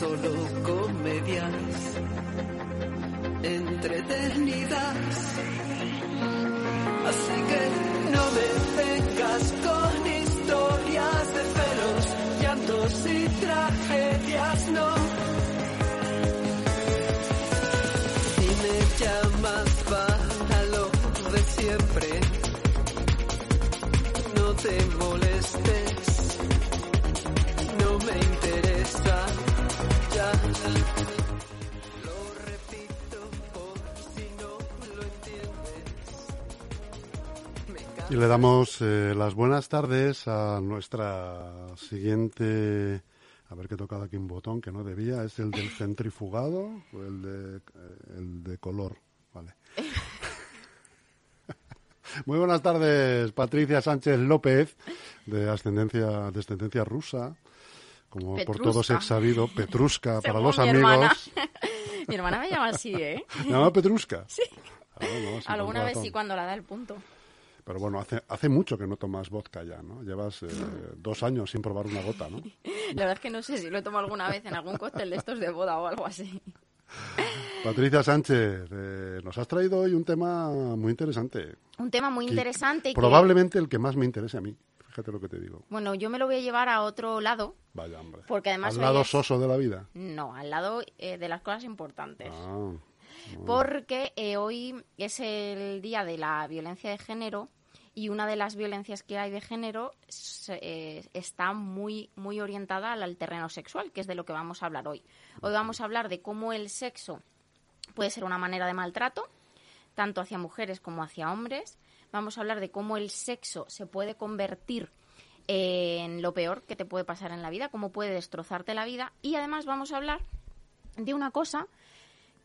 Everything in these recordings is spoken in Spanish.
solo comedias Y le damos eh, las buenas tardes a nuestra siguiente. A ver que he tocado aquí un botón que no debía. ¿Es el del centrifugado o el de, eh, el de color? Vale. Muy buenas tardes, Patricia Sánchez López, de ascendencia, descendencia rusa, como por todos es sabido, Petruska para los mi hermana. amigos. Mi hermana me llama así, ¿eh? ¿Me llama Petruska? Sí. Alguna vez sí cuando la da el punto. Pero bueno, hace, hace mucho que no tomas vodka ya, ¿no? Llevas eh, dos años sin probar una gota, ¿no? La verdad es que no sé si lo he tomado alguna vez en algún cóctel de estos de boda o algo así. Patricia Sánchez, eh, nos has traído hoy un tema muy interesante. Un tema muy interesante que, Probablemente el que más me interese a mí. Fíjate lo que te digo. bueno, yo me lo voy a llevar a otro lado, Vaya, hombre. Porque además Al lado soso de la vida. no, al lado eh, de las cosas importantes. Ah, Porque eh, hoy es el día de la violencia de género y una de las violencias que hay de género eh, está muy, muy orientada al, al terreno sexual, que es de lo que vamos a hablar hoy. Hoy vamos a hablar de cómo el sexo puede ser una manera de maltrato, tanto hacia mujeres como hacia hombres. Vamos a hablar de cómo el sexo se puede convertir en lo peor que te puede pasar en la vida, cómo puede destrozarte la vida. Y además vamos a hablar de una cosa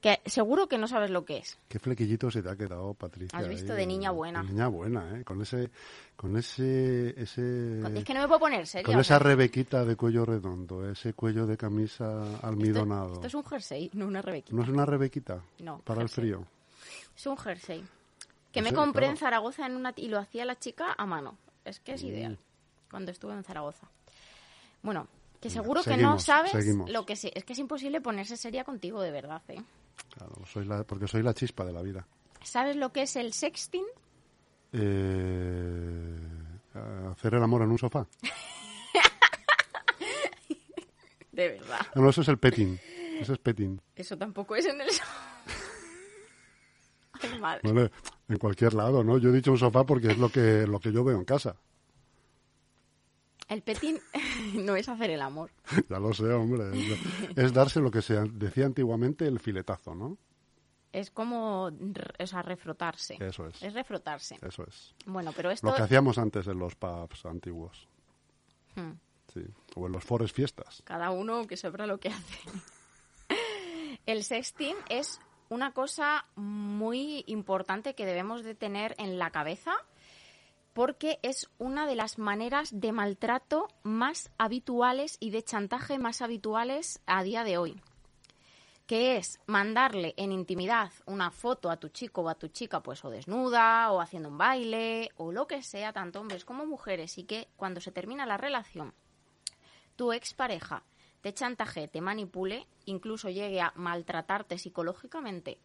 que seguro que no sabes lo que es. qué flequillito se te ha quedado, Patricia. Has visto ahí, de niña buena. de niña buena, ¿eh? Con ese, con ese, ese, Es que no me puedo poner seria. con esa rebequita de cuello redondo, ese cuello de camisa almidonado. esto es un jersey, no una rebequita. ¿No es una rebequita? No, Para el frío. Es un jersey. Que me serio, compré claro. en Zaragoza en una y lo hacía la chica a mano. Es que es ideal. Cuando estuve en Zaragoza. Bueno, que seguro que no sabes seguimos. lo que sí. Es que es imposible ponerse seria contigo, de verdad, ¿eh? Claro, soy la, porque soy la chispa de la vida. ¿Sabes lo que es el sexting? Eh, hacer el amor en un sofá. De verdad. No, eso es el petting. Eso es petting. Eso tampoco es en el... Ay, madre. ¿vale? En cualquier lado, ¿no? Yo he dicho un sofá porque es lo que, lo que yo veo en casa. El petting no es hacer el amor. Ya lo sé, hombre. Es, darse lo que se decía antiguamente el filetazo, ¿no? Es como, o sea, refrotarse. Eso es. Es refrotarse. Eso es. Bueno, pero esto... Lo que hacíamos antes en los pubs antiguos. Hmm. Sí. O en los forest fiestas. Cada uno que sepa lo que hace. El sexting es una cosa muy importante que debemos de tener en la cabeza porque es una de las maneras de maltrato más habituales y de chantaje más habituales a día de hoy. Que es mandarle en intimidad una foto a tu chico o a tu chica, pues o desnuda, o haciendo un baile, o lo que sea, tanto hombres como mujeres, y que cuando se termina la relación, tu expareja te chantaje, te manipule, incluso llegue a maltratarte psicológicamente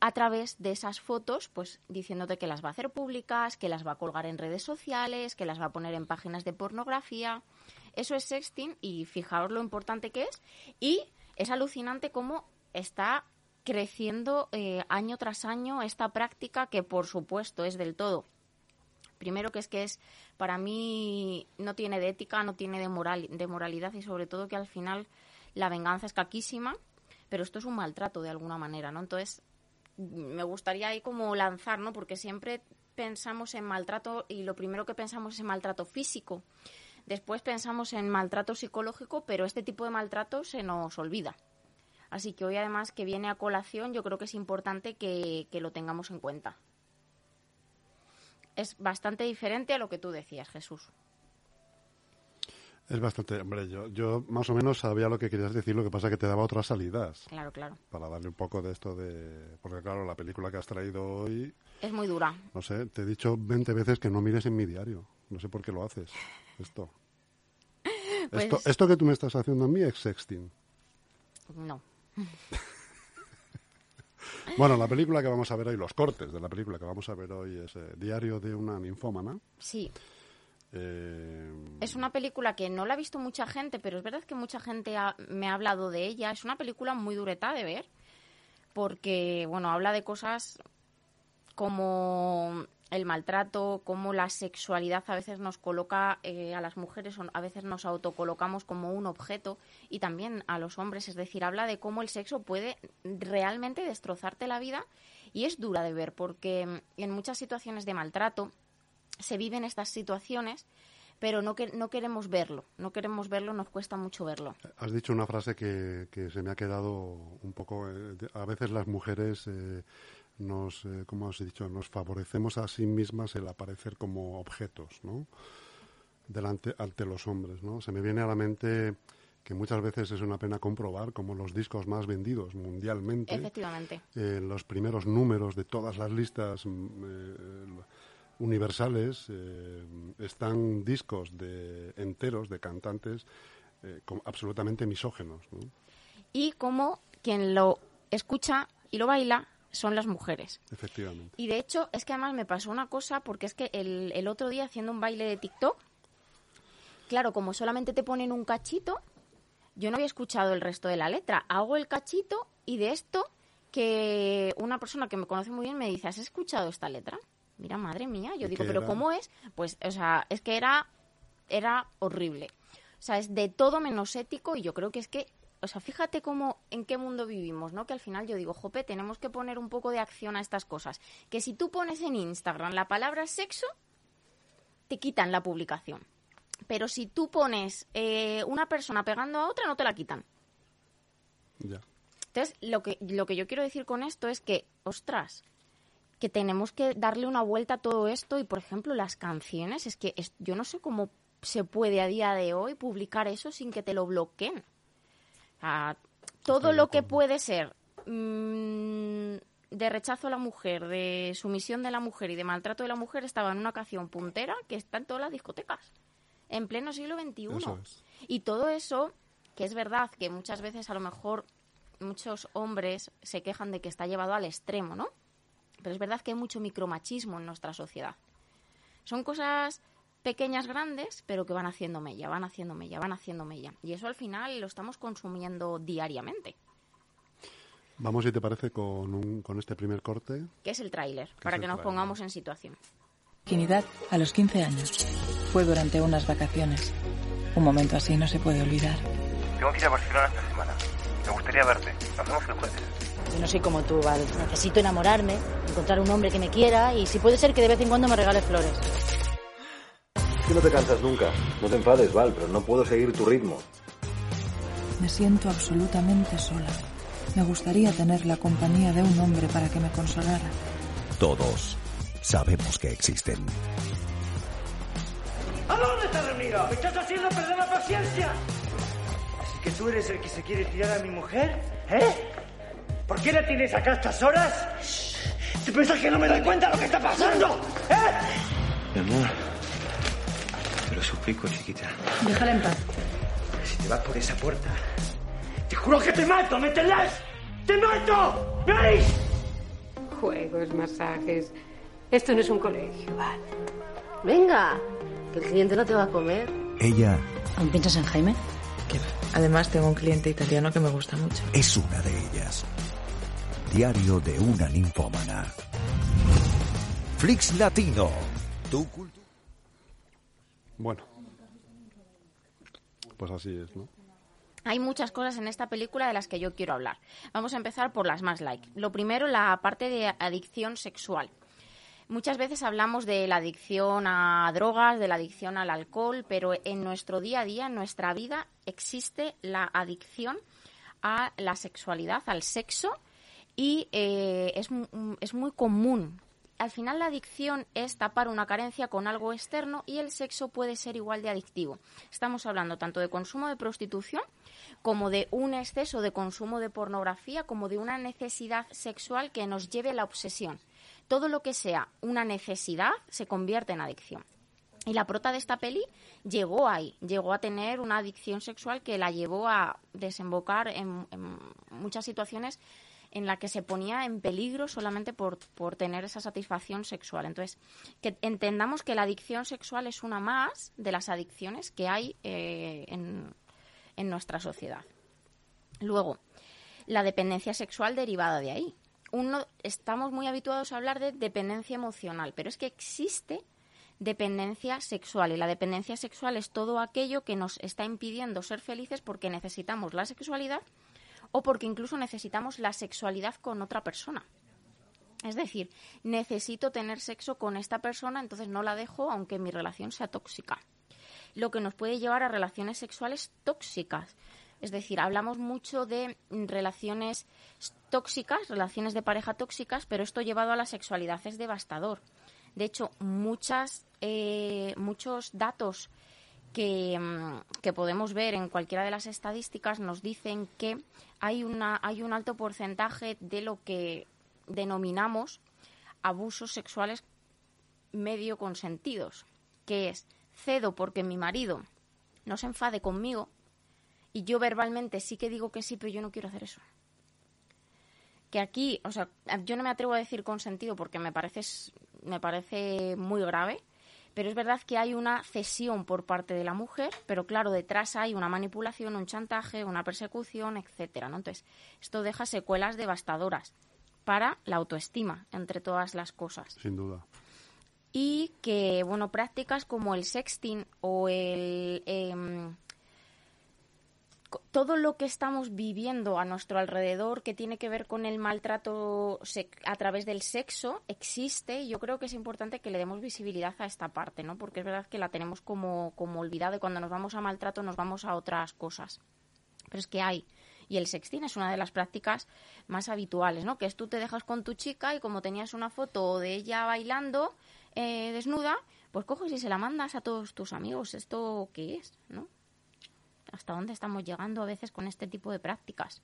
a través de esas fotos, pues diciéndote que las va a hacer públicas, que las va a colgar en redes sociales, que las va a poner en páginas de pornografía. Eso es sexting y fijaos lo importante que es. Y es alucinante cómo está creciendo eh, año tras año esta práctica que por supuesto es del todo Primero que es que es, para mí, no tiene de ética, no tiene de, moral, de moralidad y sobre todo que al final la venganza es caquísima, pero esto es un maltrato de alguna manera, ¿no? Entonces, me gustaría ahí como lanzar, ¿no? Porque siempre pensamos en maltrato y lo primero que pensamos es maltrato físico. Después pensamos en maltrato psicológico, pero este tipo de maltrato se nos olvida. Así que hoy además que viene a colación, yo creo que es importante que, que lo tengamos en cuenta es bastante diferente a lo que tú decías, Jesús. Es bastante, hombre, yo, yo más o menos sabía lo que querías decir, lo que pasa es que te daba otras salidas. Claro, claro. Para darle un poco de esto de... Porque claro, la película que has traído hoy, Es muy dura. no sé, te he dicho 20 veces que no mires en mi diario. No sé por qué lo haces, esto. Pues- Esto, esto que tú me estás haciendo a mí es sexting. No. Bueno, la película que vamos a ver hoy, los cortes de la película que vamos a ver hoy es eh, Diario de una ninfómana. Sí. Eh, Es una película que no la ha visto mucha gente, pero es verdad que mucha gente me ha hablado de ella. Es una película muy dureta de ver, porque, bueno, habla de cosas como el maltrato, como la sexualidad a veces nos coloca eh, a las mujeres, a veces nos autocolocamos como un objeto y también a los hombres. Es decir, habla de cómo el sexo puede realmente destrozarte la vida y es dura de ver, porque en muchas situaciones de maltrato se viven estas situaciones, pero no, que, no queremos verlo, no queremos verlo, nos cuesta mucho verlo. Has dicho una frase que, que se me ha quedado un poco. eh, a veces las mujeres eh, nos, eh, como has dicho, nos favorecemos a sí mismas el aparecer como objetos, ¿no? Delante ante los hombres, ¿no? Se me viene a la mente que muchas veces es una pena comprobar como los discos más vendidos mundialmente, Efectivamente. eh, los primeros números de todas las listas mm, universales eh, están discos de enteros de cantantes eh, absolutamente misógenos. ¿no? Y como quien lo escucha y lo baila son las mujeres. Efectivamente. Y de hecho, es que además me pasó una cosa, porque es que el, el otro día haciendo un baile de TikTok, claro, como solamente te ponen un cachito, yo no había escuchado el resto de la letra. Hago el cachito y de esto que una persona que me conoce muy bien me dice, ¿has escuchado esta letra? Mira, madre mía, yo ¿Y digo, ¿pero era? cómo es? Pues, o sea, es que era, era horrible. O sea, es de todo menos ético y yo creo que es que, o sea, fíjate cómo, en qué mundo vivimos, ¿no? Que al final yo digo, jope, tenemos que poner un poco de acción a estas cosas. Que si tú pones en Instagram la palabra sexo, te quitan la publicación. Pero si tú pones eh, una persona pegando a otra, no te la quitan. Ya. Entonces, lo que, lo que yo quiero decir con esto es que, ostras, que tenemos que darle una vuelta a todo esto y, por ejemplo, las canciones, es que es- yo no sé cómo se puede a día de hoy publicar eso sin que te lo bloqueen. O sea, todo lo que puede ser mm, de rechazo a la mujer, de sumisión de la mujer y de maltrato de la mujer estaba en una canción puntera que está en todas las discotecas, en pleno siglo XXI. Es. Y todo eso, que es verdad que muchas veces a lo mejor muchos hombres se quejan de que está llevado al extremo, ¿no? Pero es verdad que hay mucho micromachismo en nuestra sociedad. Son cosas pequeñas, grandes, pero que van haciendo mella, van haciendo mella, van haciendo mella. Y eso al final lo estamos consumiendo diariamente, Vamos, si te parece, con, un, con este primer corte. que es el tráiler, para el que nos tráiler? pongamos en situación. Virginidad a los 15 años. Fue durante unas vacaciones. Un momento así no se puede olvidar. Tengo que ir a Barcelona esta. Me gustaría verte. Hacemos el jueves. Yo no soy como tú, Val. Necesito enamorarme, encontrar un hombre que me quiera y si puede ser que de vez en cuando me regale flores. Es que no te cansas nunca. No te enfades, Val, pero no puedo seguir tu ritmo. Me siento absolutamente sola. Me gustaría tener la compañía de un hombre para que me consolara. Todos sabemos que existen. ¿A dónde estás reunido? ¡Me estás haciendo perder la paciencia! ¿Así que tú eres el que se quiere tirar a mi mujer? ¿Eh? ¿Por qué la tienes acá a estas horas? ¿Te piensas que no me doy cuenta de lo que está pasando? ¿Eh? Mi amor. Te lo suplico, chiquita. Déjala en paz. Si te vas por esa puerta, te juro que te mato, ¿me entendés? ¡Te mato! ¿Veis? Juegos, masajes. Esto no es un colegio, vale. Venga, que el cliente no te va a comer. Ella ¿Aún piensas en Jaime? Además, tengo un cliente italiano que me gusta mucho. es una de ellas. Diario de una ninfómana. Flix Latino. Tu cultura. Bueno. Pues así es, ¿no? Hay muchas cosas en esta película de las que yo quiero hablar. Vamos a empezar por las más like. Lo primero, la parte de adicción sexual. Muchas veces hablamos de la adicción a drogas, de la adicción al alcohol, pero en nuestro día a día, en nuestra vida, existe la adicción a la sexualidad, al sexo, y eh, es, mu- es muy común. Al final la adicción es tapar una carencia con algo externo y el sexo puede ser igual de adictivo. Estamos hablando tanto de consumo de prostitución como de un exceso de consumo de pornografía, como de una necesidad sexual que nos lleve a la obsesión. Todo lo que sea una necesidad se convierte en adicción. Y la prota de esta peli llegó ahí, llegó a tener una adicción sexual que la llevó a desembocar en, muchas situaciones en la que se ponía en peligro solamente por, por tener esa satisfacción sexual. Entonces, que entendamos que la adicción sexual es una más de las adicciones que hay eh, en, en nuestra sociedad. Luego, la dependencia sexual derivada de ahí. Uno, estamos muy habituados a hablar de dependencia emocional, pero es que existe dependencia sexual y la dependencia sexual es todo aquello que nos está impidiendo ser felices porque necesitamos la sexualidad o porque incluso necesitamos la sexualidad con otra persona. Es decir, necesito tener sexo con esta persona, entonces no la dejo aunque mi relación sea tóxica. Lo que nos puede llevar a relaciones sexuales tóxicas. Es decir, hablamos mucho de relaciones tóxicas, relaciones de pareja tóxicas, pero esto llevado a la sexualidad es devastador. De hecho, muchas, eh, muchos datos que, mm, que, podemos ver en cualquiera de las estadísticas nos dicen que hay, una, hay un alto porcentaje de lo que denominamos abusos sexuales medio consentidos, que es cedo porque mi marido no se enfade conmigo y yo verbalmente sí que digo que sí, pero yo no quiero hacer eso. Que aquí, o sea, yo no me atrevo a decir consentido porque me parece, me parece muy grave, pero es verdad que hay una cesión por parte de la mujer, pero claro, detrás hay una manipulación, un chantaje, una persecución, etcétera, ¿no? Entonces, esto deja secuelas devastadoras para la autoestima, entre todas las cosas. Sin duda. Y que, bueno, prácticas como el sexting o el... Eh, todo lo que estamos viviendo a nuestro alrededor que tiene que ver con el maltrato a través del sexo existe y yo creo que es importante que le demos visibilidad a esta parte, ¿no? Porque es verdad que la tenemos como, como olvidada y cuando nos vamos a maltrato nos vamos a otras cosas. Pero es que hay. Y el sexting es una de las prácticas más habituales, ¿no? Que es tú te dejas con tu chica y como tenías una foto de ella bailando eh, desnuda, pues coges y se la mandas a todos tus amigos. ¿Esto qué es, no? Hasta dónde estamos llegando a veces con este tipo de prácticas.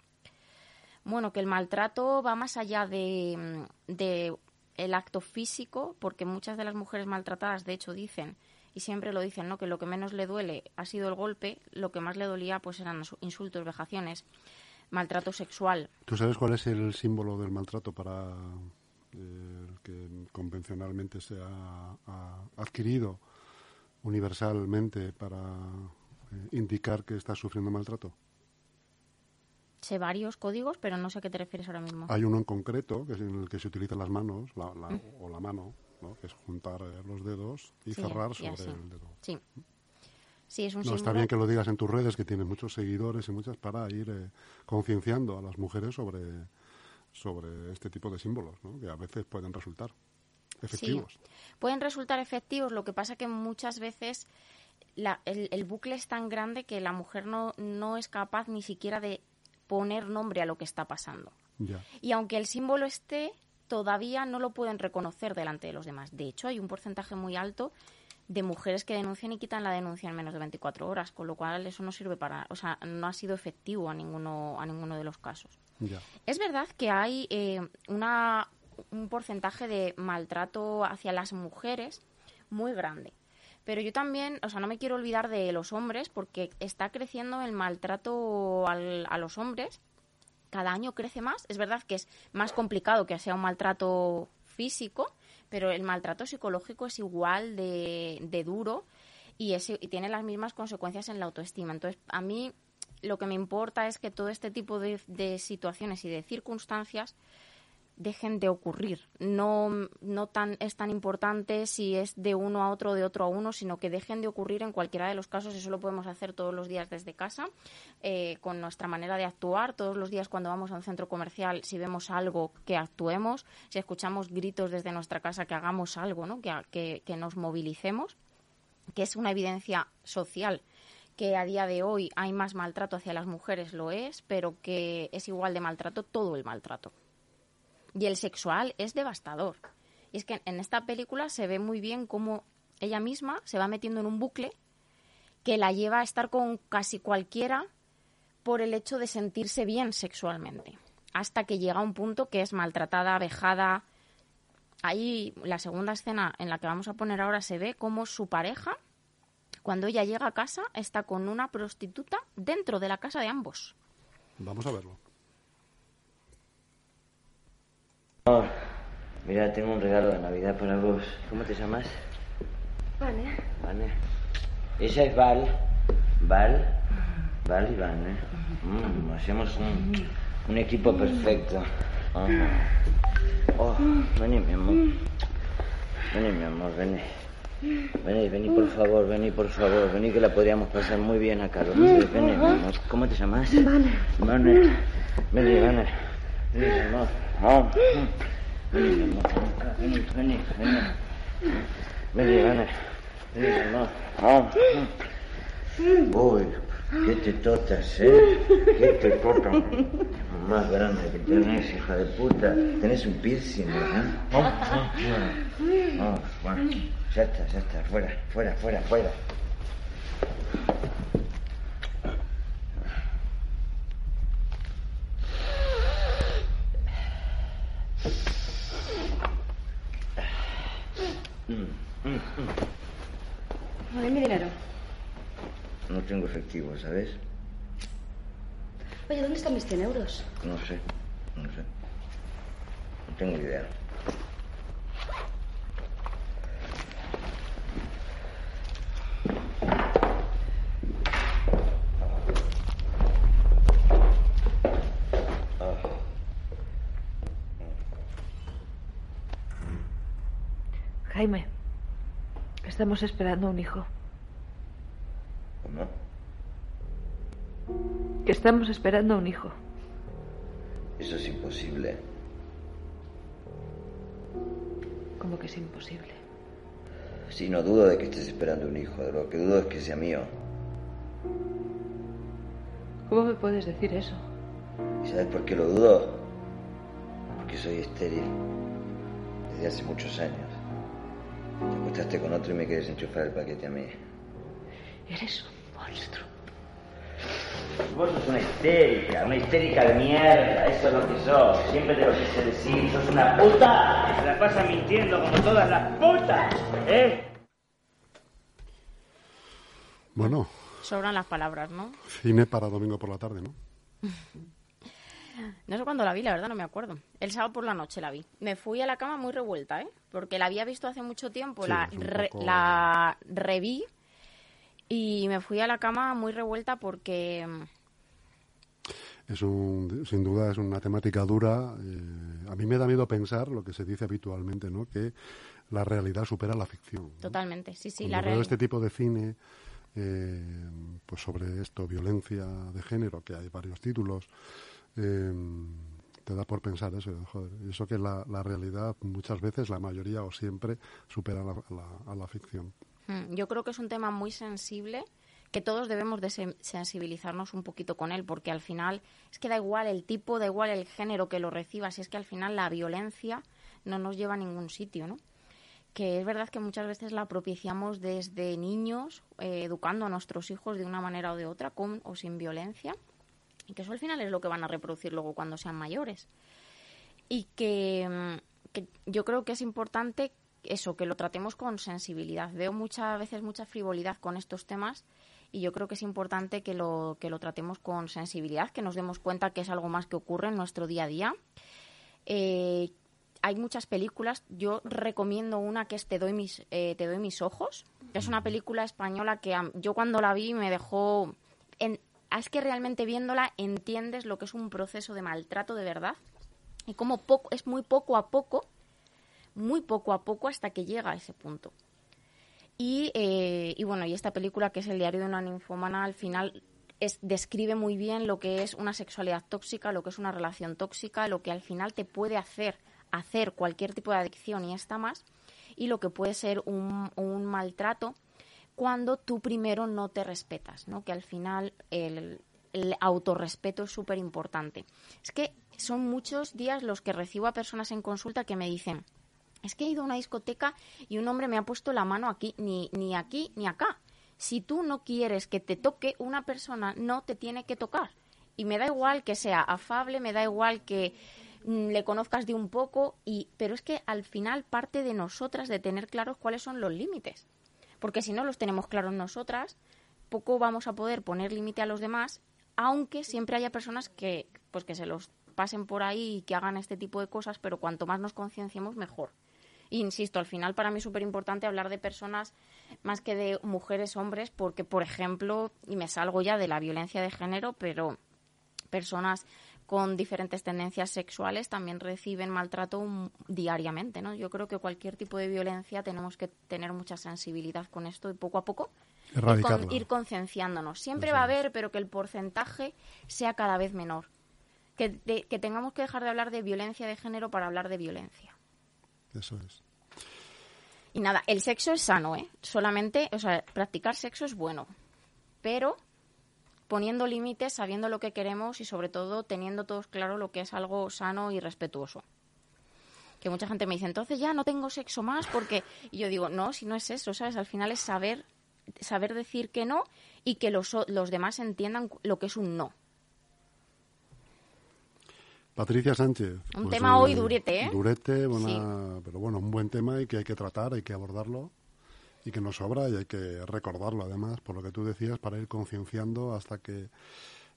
Bueno, que el maltrato va más allá de, de el acto físico, porque muchas de las mujeres maltratadas, de hecho, dicen, y siempre lo dicen, ¿no? que lo que menos le duele ha sido el golpe, lo que más le dolía pues eran insultos, vejaciones, maltrato sexual. ¿Tú sabes cuál es el símbolo del maltrato para eh, que convencionalmente se ha, adquirido universalmente para indicar que estás sufriendo maltrato? Sé varios códigos, pero no sé a qué te refieres ahora mismo. Hay uno en concreto, que es en el que se utilizan las manos, la, la, mm. o la mano, ¿no? que es juntar eh, los dedos y sí, cerrar sobre el dedo. Sí. Sí, es un no, símbolo. está bien que lo digas en tus redes, que tienes muchos seguidores y muchas para ir eh, concienciando a las mujeres sobre, sobre este tipo de símbolos, ¿no? que a veces pueden resultar efectivos. Sí. Pueden resultar efectivos, lo que pasa que muchas veces la, el, el, bucle es tan grande que la mujer no, no es capaz ni siquiera de poner nombre a lo que está pasando. Ya. Y aunque el símbolo esté, todavía no lo pueden reconocer delante de los demás. De hecho, hay un porcentaje muy alto de mujeres que denuncian y quitan la denuncia en menos de 24 horas, con lo cual eso no sirve para, o sea, no ha sido efectivo a ninguno a ninguno de los casos. Ya. Es verdad que hay eh, una un porcentaje de maltrato hacia las mujeres muy grande. Pero yo también, o sea, no me quiero olvidar de los hombres porque está creciendo el maltrato al, a los hombres. Cada año crece más. Es verdad que es más complicado que sea un maltrato físico, pero el maltrato psicológico es igual de, de duro y, y tiene las mismas consecuencias en la autoestima. Entonces, a mí lo que me importa es que todo este tipo de, de situaciones y de circunstancias dejen de ocurrir. No, no tan, es tan importante si es de uno a otro de otro a uno, sino que dejen de ocurrir en cualquiera de los casos. Eso lo podemos hacer todos los días desde casa, eh, con nuestra manera de actuar. Todos los días cuando vamos a un centro comercial, si vemos algo, que actuemos. Si escuchamos gritos desde nuestra casa, que hagamos algo, ¿no? que, que nos movilicemos, que es una evidencia social que a día de hoy hay más maltrato hacia las mujeres, lo es, pero que es igual de maltrato todo el maltrato y el sexual es devastador. Y es que en esta película se ve muy bien cómo ella misma se va metiendo en un bucle que la lleva a estar con casi cualquiera por el hecho de sentirse bien sexualmente. Hasta que llega a un punto que es maltratada, vejada, ahí la segunda escena en la que vamos a poner ahora se ve cómo su pareja, cuando ella llega a casa, está con una prostituta dentro de la casa de ambos. Vamos a verlo. Mira, tengo un regalo de Navidad para vos. ¿Cómo te llamas? Vale. Vale. Ella es Val. Val. Val y Vane. Mm, hacemos un, un equipo perfecto. Ah. Oh, vení, mi amor. Vení, mi amor, vení. Vení, vení, por favor, vení, por favor. Vení que la podríamos pasar muy bien acá. Vení, vení, mi amor. ¿Cómo te llamas? Vane. Vane. Vení, Vane. Uy, qué tetotas, ¿eh? Qué tetotas. Más grande que tenés, hija de puta. Tenés un piercing, bueno, ya está, ya está. Fuera, fuera, fuera, fuera. Mm, mm, mm. Vale, mi dinero. No tengo efectivo, ¿sabes? Oye, ¿dónde están mis 100 euros? No sé, no sé. No tengo idea. Jaime, estamos esperando un hijo. Estamos esperando un hijo. Eso es imposible. Como que es imposible. Sí, no dudo de que estés esperando un hijo. De lo que dudo es que sea mío. ¿Cómo me puedes decir eso? ¿Y sabes por qué lo dudo? Porque soy estéril. Desde hace muchos años. Te acostaste con otro y me quieres enchufar el paquete a mí. Eres un monstruo. Vos sos una histérica, una histérica de mierda, eso es lo que sos. Siempre te lo quise decir, sos una puta que se la pasa mintiendo como todas las putas, ¿eh? Bueno, Sobran las palabras, ¿no? cine para domingo por la tarde, ¿no? No sé cuándo la vi, la verdad no me acuerdo. El sábado por la noche la vi. Me fui a la cama muy revuelta, ¿eh? Porque la había visto hace mucho tiempo, Sí, la, re- poco- la reví y me fui a la cama muy revuelta porque mm, Es un, sin duda es una temática dura. eh, a mí me da miedo pensar lo que se dice habitualmente, ¿no? Que la realidad supera la ficción. ¿no? totalmente, sí, sí, Cuando la veo reví. este tipo de cine, eh, pues sobre esto, violencia de género, que hay varios títulos, eh, te da por pensar eso, joder, eso que la, la realidad muchas veces, la mayoría o siempre, supera la- la- a la ficción. Mm, Yo creo que es un tema muy sensible que todos debemos de sen- sensibilizarnos un poquito con él, porque al final es que da igual el tipo, da igual el género que lo reciba, si es que al final la violencia no nos lleva a ningún sitio, ¿no? Que es verdad que muchas veces la propiciamos desde niños, eh, educando a nuestros hijos de una manera o de otra, con o sin violencia, y que eso al final es lo que van a reproducir luego cuando sean mayores. Y que, mm, que yo creo que es importante eso, que lo tratemos con sensibilidad. Veo muchas veces mucha frivolidad con estos temas y yo creo que es importante que lo, que lo tratemos con sensibilidad, que nos demos cuenta que es algo más que ocurre en nuestro día a día. Eh, hay muchas películas. Yo recomiendo una que es Te doy mis, eh, Te doy mis ojos. Es una película española que yo cuando la vi me dejó... En, es que realmente viéndola entiendes lo que es un proceso de maltrato de verdad y como poco, es muy poco a poco, muy poco a poco hasta que llega a ese punto. Y, eh, y bueno, y esta película, que es El diario de una ninfómana, al final es, describe muy bien lo que es una sexualidad tóxica, lo que es una relación tóxica, lo que al final te puede hacer hacer cualquier tipo de adicción y esta más, y lo que puede ser un, un maltrato cuando tú primero no te respetas, ¿no? Que al final el, el autorrespeto es súper importante. Es que son muchos días los que recibo a personas en consulta que me dicen, es que he ido a una discoteca y un hombre me ha puesto la mano aquí, ni, ni aquí ni acá. Si tú no quieres que te toque, una persona no te tiene que tocar. Y me da igual que sea afable, me da igual que mm, le conozcas de un poco, y, pero es que al final parte de nosotras de tener claros cuáles son los límites. Porque si no los tenemos claros nosotras, poco vamos a poder poner límite a los demás, aunque siempre haya personas que, pues que se los pasen por ahí y que hagan este tipo de cosas, pero cuanto más nos concienciemos, mejor. Insisto, al final para mí es súper importante hablar de personas más que de mujeres, hombres, porque, por ejemplo, y me salgo ya de la violencia de género, pero personas con diferentes tendencias sexuales también reciben maltrato diariamente, ¿no? Yo creo que cualquier tipo de violencia tenemos que tener mucha sensibilidad con esto y poco a poco ir, con- ir concienciándonos. Siempre va a haber, pero que el porcentaje sea cada vez menor. Que, de- que tengamos que dejar de hablar de violencia de género para hablar de violencia. Eso es. Y nada, el sexo es sano, ¿eh? Solamente, o sea, practicar sexo es bueno. Pero poniendo límites, sabiendo lo que queremos y sobre todo teniendo todos claro lo que es algo sano y respetuoso. Que mucha gente me dice, entonces ya no tengo sexo más porque... Y yo digo, no, si no es eso, ¿sabes? Al final es saber, saber decir que no y que los, los demás entiendan lo que es un no. Patricia Sánchez. Un tema hoy durete, ¿eh? Durete, buena- pero bueno, un buen tema y que hay que tratar, hay que abordarlo y que nos sobra y hay que recordarlo además, por lo que tú decías, para ir concienciando hasta que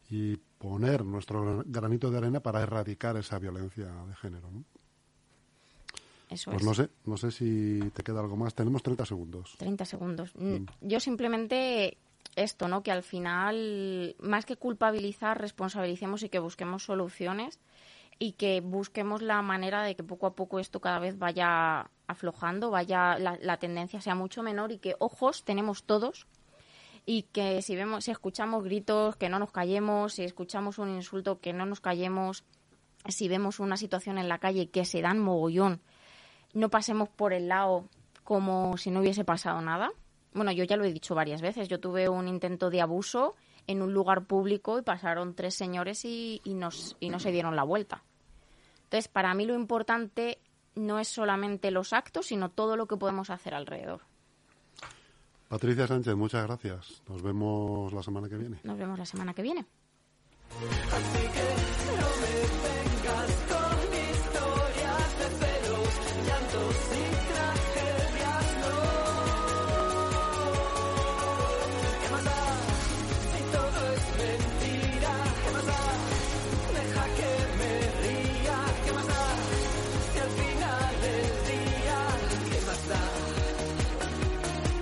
y poner nuestro granito de arena para erradicar esa violencia de género. ¿no? Eso Pues es. no sé, no sé si te queda algo más. Tenemos 30 segundos. 30 segundos. Mm, Yo simplemente esto, ¿no? Que al final, más que culpabilizar, responsabilicemos y que busquemos soluciones y que busquemos la manera de que poco a poco esto cada vez vaya aflojando, vaya la, tendencia sea mucho menor y que ojos tenemos todos y que si vemos, si escuchamos gritos, que no nos callemos, si escuchamos un insulto, que no nos callemos, si vemos una situación en la calle que se dan mogollón, no pasemos por el lado como si no hubiese pasado nada. Bueno, yo ya lo he dicho varias veces. Yo tuve un intento de abuso en un lugar público y pasaron tres señores y, y nos, y no se dieron la vuelta. Entonces, para mí lo importante no es solamente los actos, sino todo lo que podemos hacer alrededor. Patricia Sánchez, muchas gracias. Nos vemos la semana que viene. Nos vemos la semana que viene. Así que no me